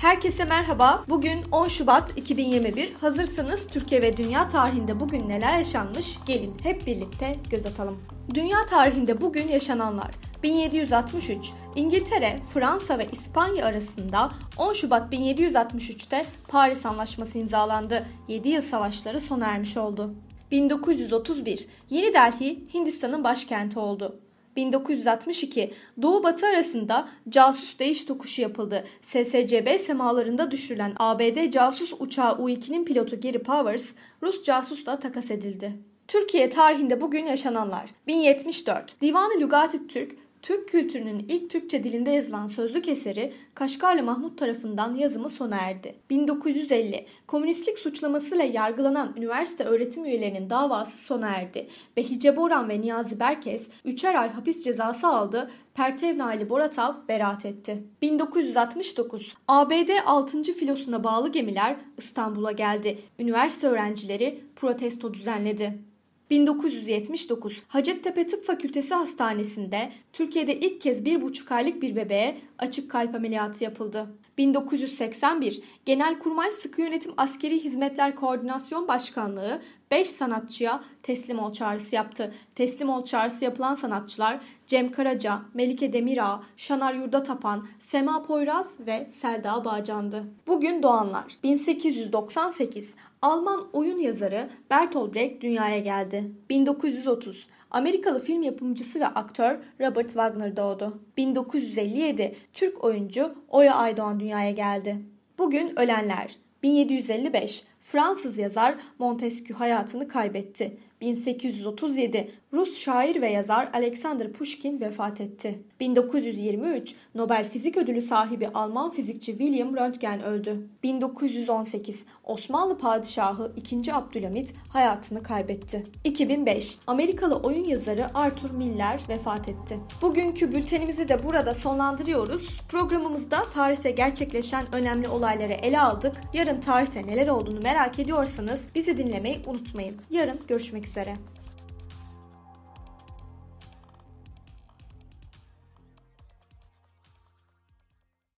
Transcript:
Herkese merhaba. Bugün 10 Şubat 2021. Hazırsanız Türkiye ve dünya tarihinde bugün neler yaşanmış? Gelin hep birlikte göz atalım. Dünya tarihinde bugün yaşananlar. 1763 İngiltere, Fransa ve İspanya arasında 10 Şubat 1763'te Paris Anlaşması imzalandı. 7 yıl savaşları sona ermiş oldu. 1931 Yeni Delhi Hindistan'ın başkenti oldu. 1962 Doğu Batı arasında casus değiş tokuşu yapıldı. SSCB semalarında düşürülen ABD casus uçağı U-2'nin pilotu Gary Powers Rus casusla takas edildi. Türkiye tarihinde bugün yaşananlar 1074 Divan-ı Lügati Türk Türk kültürünün ilk Türkçe dilinde yazılan sözlük eseri Kaşgarlı Mahmut tarafından yazımı sona erdi. 1950 Komünistlik suçlamasıyla yargılanan üniversite öğretim üyelerinin davası sona erdi. Behice Boran ve Niyazi Berkes 3'er ay hapis cezası aldı. Pertev Ali Boratav beraat etti. 1969 ABD 6. filosuna bağlı gemiler İstanbul'a geldi. Üniversite öğrencileri protesto düzenledi. 1979 Hacettepe Tıp Fakültesi Hastanesi'nde Türkiye'de ilk kez 1,5 aylık bir bebeğe açık kalp ameliyatı yapıldı. 1981 Genelkurmay Sıkı Yönetim Askeri Hizmetler Koordinasyon Başkanlığı 5 sanatçıya teslim ol çağrısı yaptı. Teslim ol çağrısı yapılan sanatçılar Cem Karaca, Melike Demirağ, Şanar Yurdatapan, Sema Poyraz ve Selda Bağcan'dı. Bugün doğanlar 1898 Alman oyun yazarı Bertolt Brecht dünyaya geldi. 1930 Amerikalı film yapımcısı ve aktör Robert Wagner doğdu. 1957 Türk oyuncu Oya Aydoğan dünyaya geldi. Bugün ölenler 1755 Fransız yazar Montesquieu hayatını kaybetti. 1837 Rus şair ve yazar Alexander Pushkin vefat etti. 1923 Nobel Fizik Ödülü sahibi Alman fizikçi William Röntgen öldü. 1918 Osmanlı Padişahı 2. Abdülhamit hayatını kaybetti. 2005 Amerikalı oyun yazarı Arthur Miller vefat etti. Bugünkü bültenimizi de burada sonlandırıyoruz. Programımızda tarihte gerçekleşen önemli olayları ele aldık. Yarın tarihte neler olduğunu merak ediyorsanız bizi dinlemeyi unutmayın. Yarın görüşmek üzere.